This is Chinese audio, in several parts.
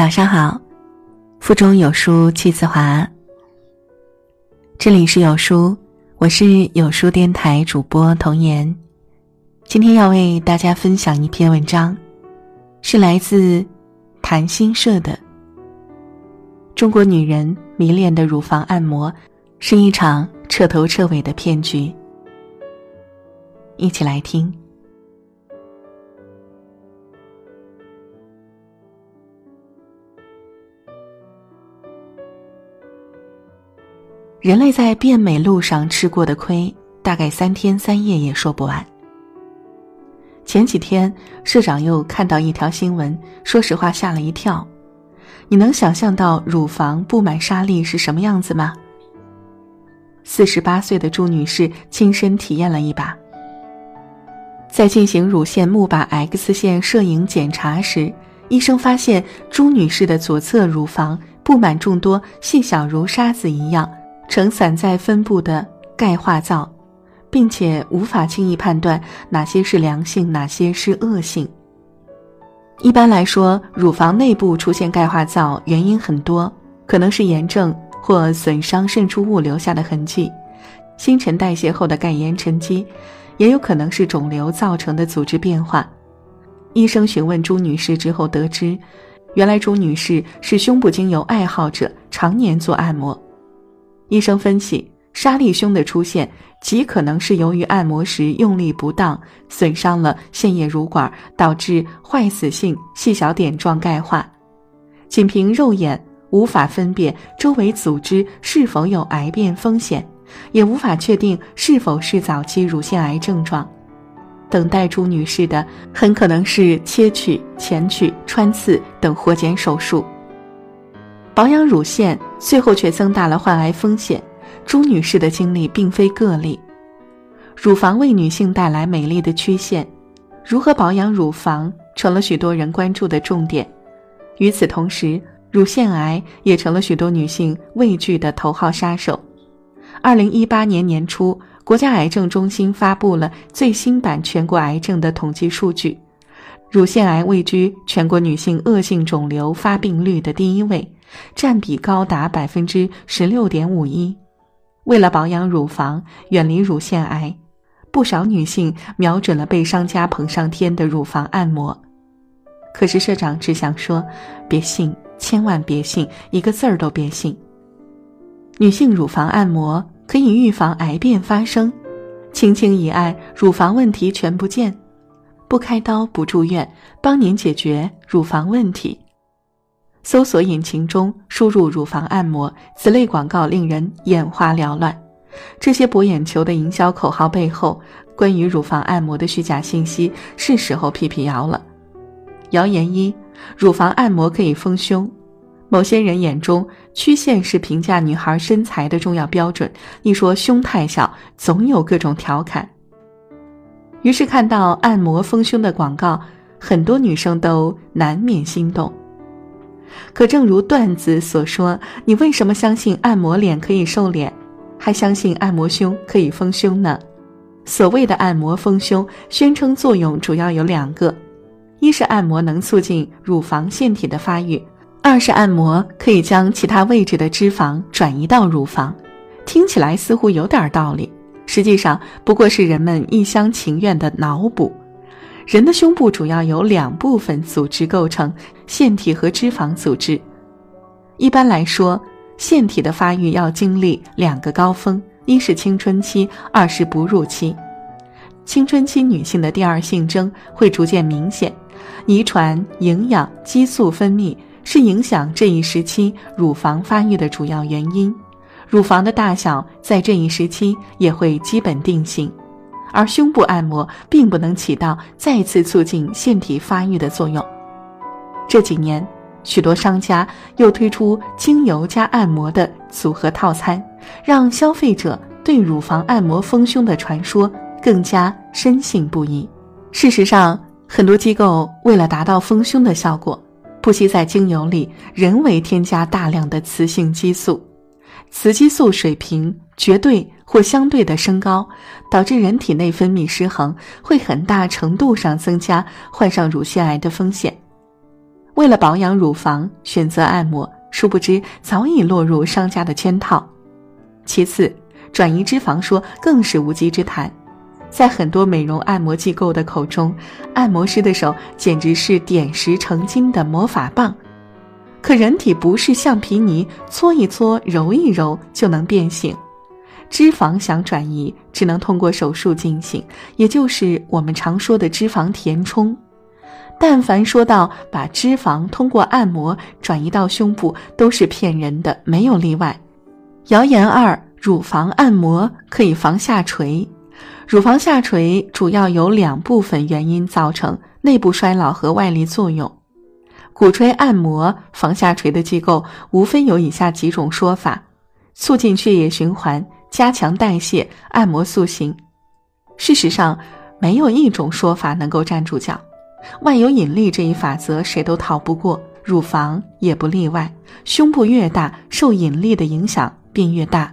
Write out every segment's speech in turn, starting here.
早上好，腹中有书气自华。这里是有书，我是有书电台主播童言。今天要为大家分享一篇文章，是来自谈心社的。中国女人迷恋的乳房按摩，是一场彻头彻尾的骗局。一起来听。人类在变美路上吃过的亏，大概三天三夜也说不完。前几天，社长又看到一条新闻，说实话吓了一跳。你能想象到乳房布满沙粒是什么样子吗？四十八岁的朱女士亲身体验了一把。在进行乳腺钼靶 X 线摄影检查时，医生发现朱女士的左侧乳房布满众多细小如沙子一样。呈散在分布的钙化灶，并且无法轻易判断哪些是良性，哪些是恶性。一般来说，乳房内部出现钙化灶原因很多，可能是炎症或损伤渗出物留下的痕迹，新陈代谢后的钙盐沉积，也有可能是肿瘤造成的组织变化。医生询问朱女士之后得知，原来朱女士是胸部精油爱好者，常年做按摩。医生分析，沙粒胸的出现极可能是由于按摩时用力不当，损伤了腺液乳管，导致坏死性细小点状钙化。仅凭肉眼无法分辨周围组织是否有癌变风险，也无法确定是否是早期乳腺癌症状。等待朱女士的很可能是切取、钳取、穿刺等活检手术。保养乳腺，最后却增大了患癌风险。朱女士的经历并非个例。乳房为女性带来美丽的曲线，如何保养乳房成了许多人关注的重点。与此同时，乳腺癌也成了许多女性畏惧的头号杀手。二零一八年年初，国家癌症中心发布了最新版全国癌症的统计数据，乳腺癌位居全国女性恶性肿瘤发病率的第一位。占比高达百分之十六点五一。为了保养乳房，远离乳腺癌，不少女性瞄准了被商家捧上天的乳房按摩。可是社长只想说：别信，千万别信，一个字儿都别信。女性乳房按摩可以预防癌变发生，轻轻一按，乳房问题全不见，不开刀不住院，帮您解决乳房问题。搜索引擎中输入“乳房按摩”，此类广告令人眼花缭乱。这些博眼球的营销口号背后，关于乳房按摩的虚假信息是时候辟辟谣了。谣言一：乳房按摩可以丰胸。某些人眼中，曲线是评价女孩身材的重要标准。一说胸太小，总有各种调侃。于是看到按摩丰胸的广告，很多女生都难免心动。可正如段子所说，你为什么相信按摩脸可以瘦脸，还相信按摩胸可以丰胸呢？所谓的按摩丰胸，宣称作用主要有两个：一是按摩能促进乳房腺体的发育；二是按摩可以将其他位置的脂肪转移到乳房。听起来似乎有点道理，实际上不过是人们一厢情愿的脑补。人的胸部主要由两部分组织构成：腺体和脂肪组织。一般来说，腺体的发育要经历两个高峰，一是青春期，二是哺乳期。青春期女性的第二性征会逐渐明显，遗传、营养、激素分泌是影响这一时期乳房发育的主要原因。乳房的大小在这一时期也会基本定型。而胸部按摩并不能起到再次促进腺体发育的作用。这几年，许多商家又推出精油加按摩的组合套餐，让消费者对乳房按摩丰胸的传说更加深信不疑。事实上，很多机构为了达到丰胸的效果，不惜在精油里人为添加大量的雌性激素。雌激素水平绝对或相对的升高，导致人体内分泌失衡，会很大程度上增加患上乳腺癌的风险。为了保养乳房，选择按摩，殊不知早已落入商家的圈套。其次，转移脂肪说更是无稽之谈。在很多美容按摩机构的口中，按摩师的手简直是点石成金的魔法棒。可人体不是橡皮泥，搓一搓、揉一揉就能变形。脂肪想转移，只能通过手术进行，也就是我们常说的脂肪填充。但凡说到把脂肪通过按摩转移到胸部，都是骗人的，没有例外。谣言二：乳房按摩可以防下垂。乳房下垂主要由两部分原因造成：内部衰老和外力作用。鼓吹按摩防下垂的机构，无非有以下几种说法：促进血液循环。加强代谢、按摩塑形。事实上，没有一种说法能够站住脚。万有引力这一法则，谁都逃不过，乳房也不例外。胸部越大，受引力的影响便越大。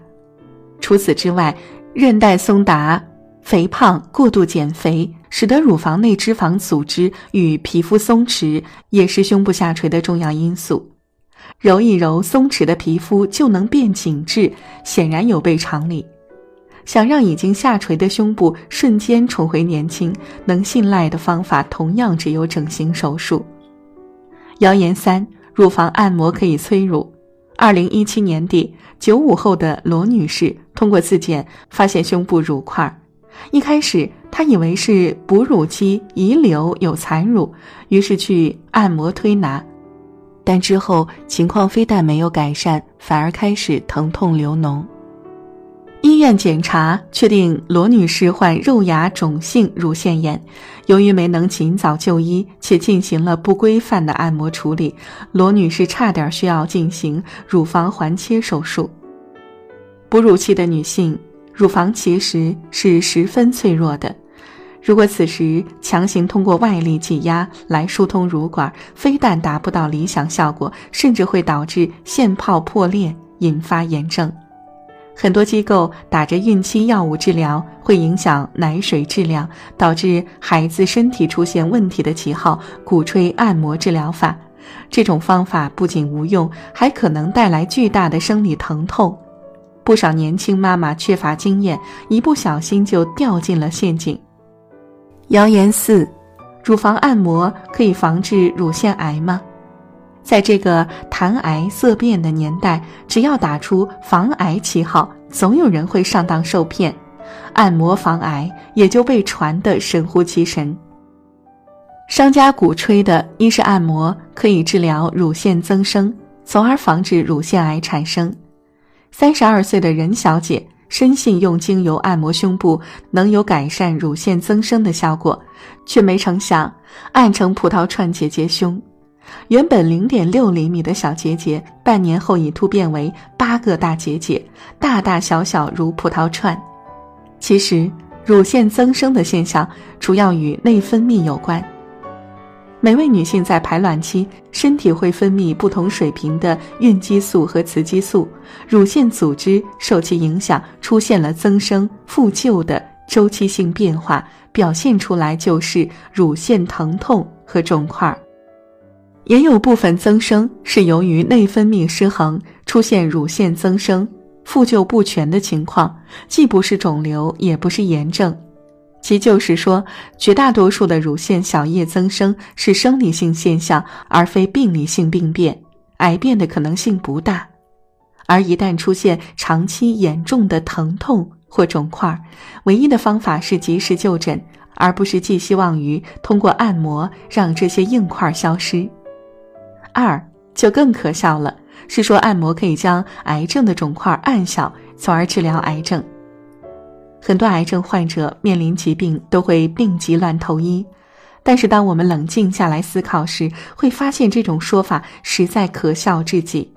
除此之外，韧带松达、肥胖、过度减肥，使得乳房内脂肪组织与皮肤松弛，也是胸部下垂的重要因素。揉一揉松弛的皮肤就能变紧致，显然有悖常理。想让已经下垂的胸部瞬间重回年轻，能信赖的方法同样只有整形手术。谣言三：乳房按摩可以催乳。二零一七年底，九五后的罗女士通过自检发现胸部乳块，一开始她以为是哺乳期遗留有残乳，于是去按摩推拿。但之后情况非但没有改善，反而开始疼痛流脓。医院检查确定罗女士患肉芽肿性乳腺炎，由于没能尽早就医，且进行了不规范的按摩处理，罗女士差点需要进行乳房环切手术。哺乳期的女性乳房其实是十分脆弱的。如果此时强行通过外力挤压来疏通乳管，非但达不到理想效果，甚至会导致腺泡破裂，引发炎症。很多机构打着孕期药物治疗会影响奶水质量，导致孩子身体出现问题的旗号，鼓吹按摩治疗法。这种方法不仅无用，还可能带来巨大的生理疼痛。不少年轻妈妈缺乏经验，一不小心就掉进了陷阱。谣言四：乳房按摩可以防治乳腺癌吗？在这个谈癌色变的年代，只要打出防癌旗号，总有人会上当受骗。按摩防癌也就被传得神乎其神。商家鼓吹的一是按摩可以治疗乳腺增生，从而防止乳腺癌产生。三十二岁的任小姐。深信用精油按摩胸部能有改善乳腺增生的效果，却没成想按成葡萄串结节胸。原本零点六厘米的小结节，半年后已突变为八个大结节，大大小小如葡萄串。其实，乳腺增生的现象主要与内分泌有关。每位女性在排卵期，身体会分泌不同水平的孕激素和雌激素，乳腺组织受其影响出现了增生、复旧的周期性变化，表现出来就是乳腺疼痛和肿块。也有部分增生是由于内分泌失衡，出现乳腺增生、复旧不全的情况，既不是肿瘤，也不是炎症。其就是说，绝大多数的乳腺小叶增生是生理性现象，而非病理性病变，癌变的可能性不大。而一旦出现长期严重的疼痛或肿块，唯一的方法是及时就诊，而不是寄希望于通过按摩让这些硬块消失。二就更可笑了，是说按摩可以将癌症的肿块按小，从而治疗癌症。很多癌症患者面临疾病都会病急乱投医，但是当我们冷静下来思考时，会发现这种说法实在可笑至极。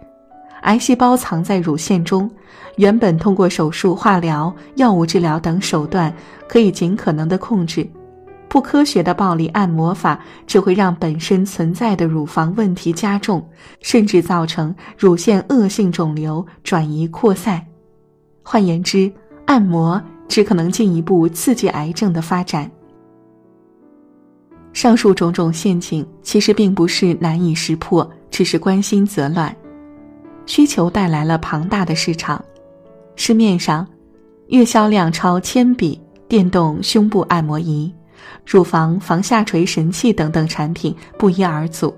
癌细胞藏在乳腺中，原本通过手术、化疗、药物治疗等手段可以尽可能的控制，不科学的暴力按摩法只会让本身存在的乳房问题加重，甚至造成乳腺恶性肿瘤转移扩散。换言之，按摩。只可能进一步刺激癌症的发展。上述种种陷阱其实并不是难以识破，只是关心则乱。需求带来了庞大的市场，市面上月销量超千笔电动胸部按摩仪、乳房防下垂神器等等产品不一而足，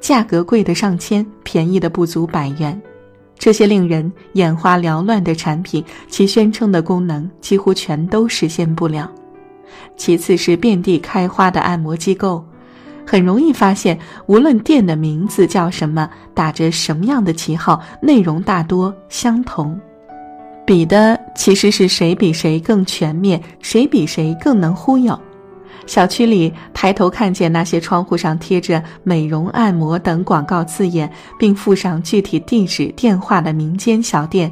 价格贵的上千，便宜的不足百元。这些令人眼花缭乱的产品，其宣称的功能几乎全都实现不了。其次是遍地开花的按摩机构，很容易发现，无论店的名字叫什么，打着什么样的旗号，内容大多相同，比的其实是谁比谁更全面，谁比谁更能忽悠。小区里抬头看见那些窗户上贴着“美容按摩”等广告字眼，并附上具体地址、电话的民间小店，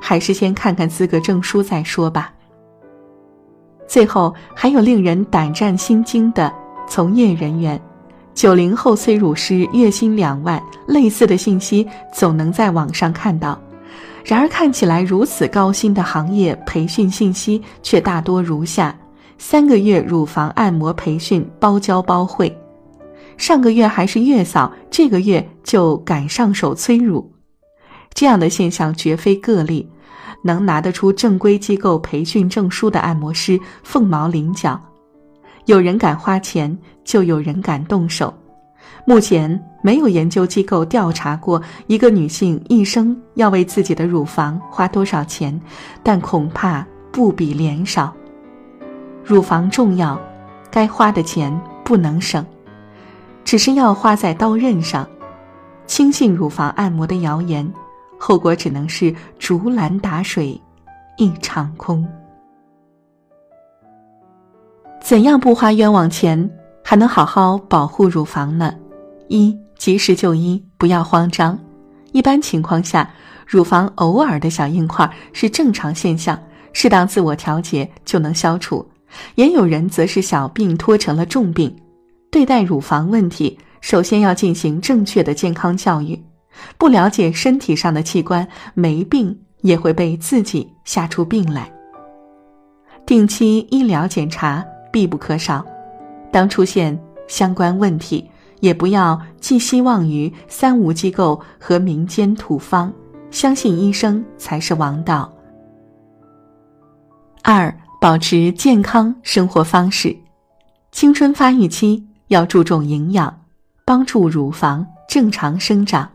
还是先看看资格证书再说吧。最后还有令人胆战心惊的从业人员，九零后催乳师月薪两万，类似的信息总能在网上看到。然而看起来如此高薪的行业培训信息却大多如下。三个月乳房按摩培训包教包会，上个月还是月嫂，这个月就敢上手催乳，这样的现象绝非个例。能拿得出正规机构培训证书的按摩师凤毛麟角，有人敢花钱，就有人敢动手。目前没有研究机构调查过一个女性一生要为自己的乳房花多少钱，但恐怕不比脸少。乳房重要，该花的钱不能省，只是要花在刀刃上。轻信乳房按摩的谣言，后果只能是竹篮打水一场空。怎样不花冤枉钱，还能好好保护乳房呢？一、及时就医，不要慌张。一般情况下，乳房偶尔的小硬块是正常现象，适当自我调节就能消除。也有人则是小病拖成了重病，对待乳房问题，首先要进行正确的健康教育。不了解身体上的器官，没病也会被自己吓出病来。定期医疗检查必不可少。当出现相关问题，也不要寄希望于三无机构和民间土方，相信医生才是王道。二。保持健康生活方式，青春发育期要注重营养，帮助乳房正常生长。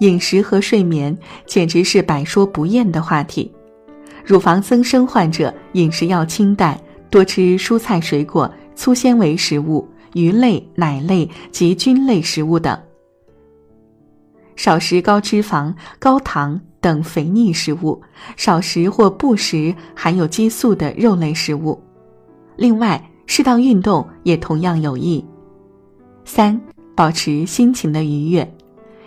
饮食和睡眠简直是百说不厌的话题。乳房增生患者饮食要清淡，多吃蔬菜水果、粗纤维食物、鱼类、奶类及菌类食物等，少食高脂肪、高糖。等肥腻食物，少食或不食含有激素的肉类食物。另外，适当运动也同样有益。三、保持心情的愉悦。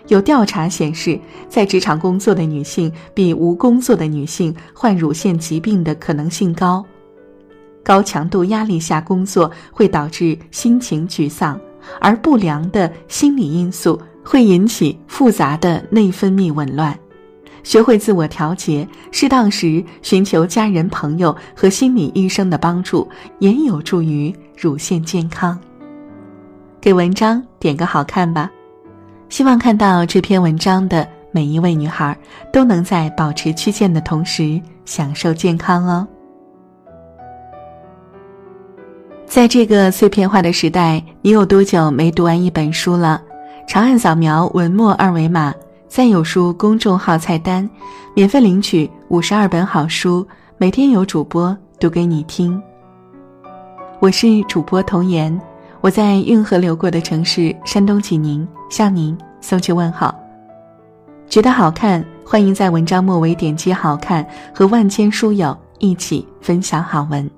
有调查显示，在职场工作的女性比无工作的女性患乳腺疾病的可能性高。高强度压力下工作会导致心情沮丧，而不良的心理因素会引起复杂的内分泌紊乱。学会自我调节，适当时寻求家人、朋友和心理医生的帮助，也有助于乳腺健康。给文章点个好看吧，希望看到这篇文章的每一位女孩都能在保持曲线的同时享受健康哦。在这个碎片化的时代，你有多久没读完一本书了？长按扫描文末二维码。在有书公众号菜单，免费领取五十二本好书，每天有主播读给你听。我是主播童言，我在运河流过的城市山东济宁向您送去问好。觉得好看，欢迎在文章末尾点击“好看”，和万千书友一起分享好文。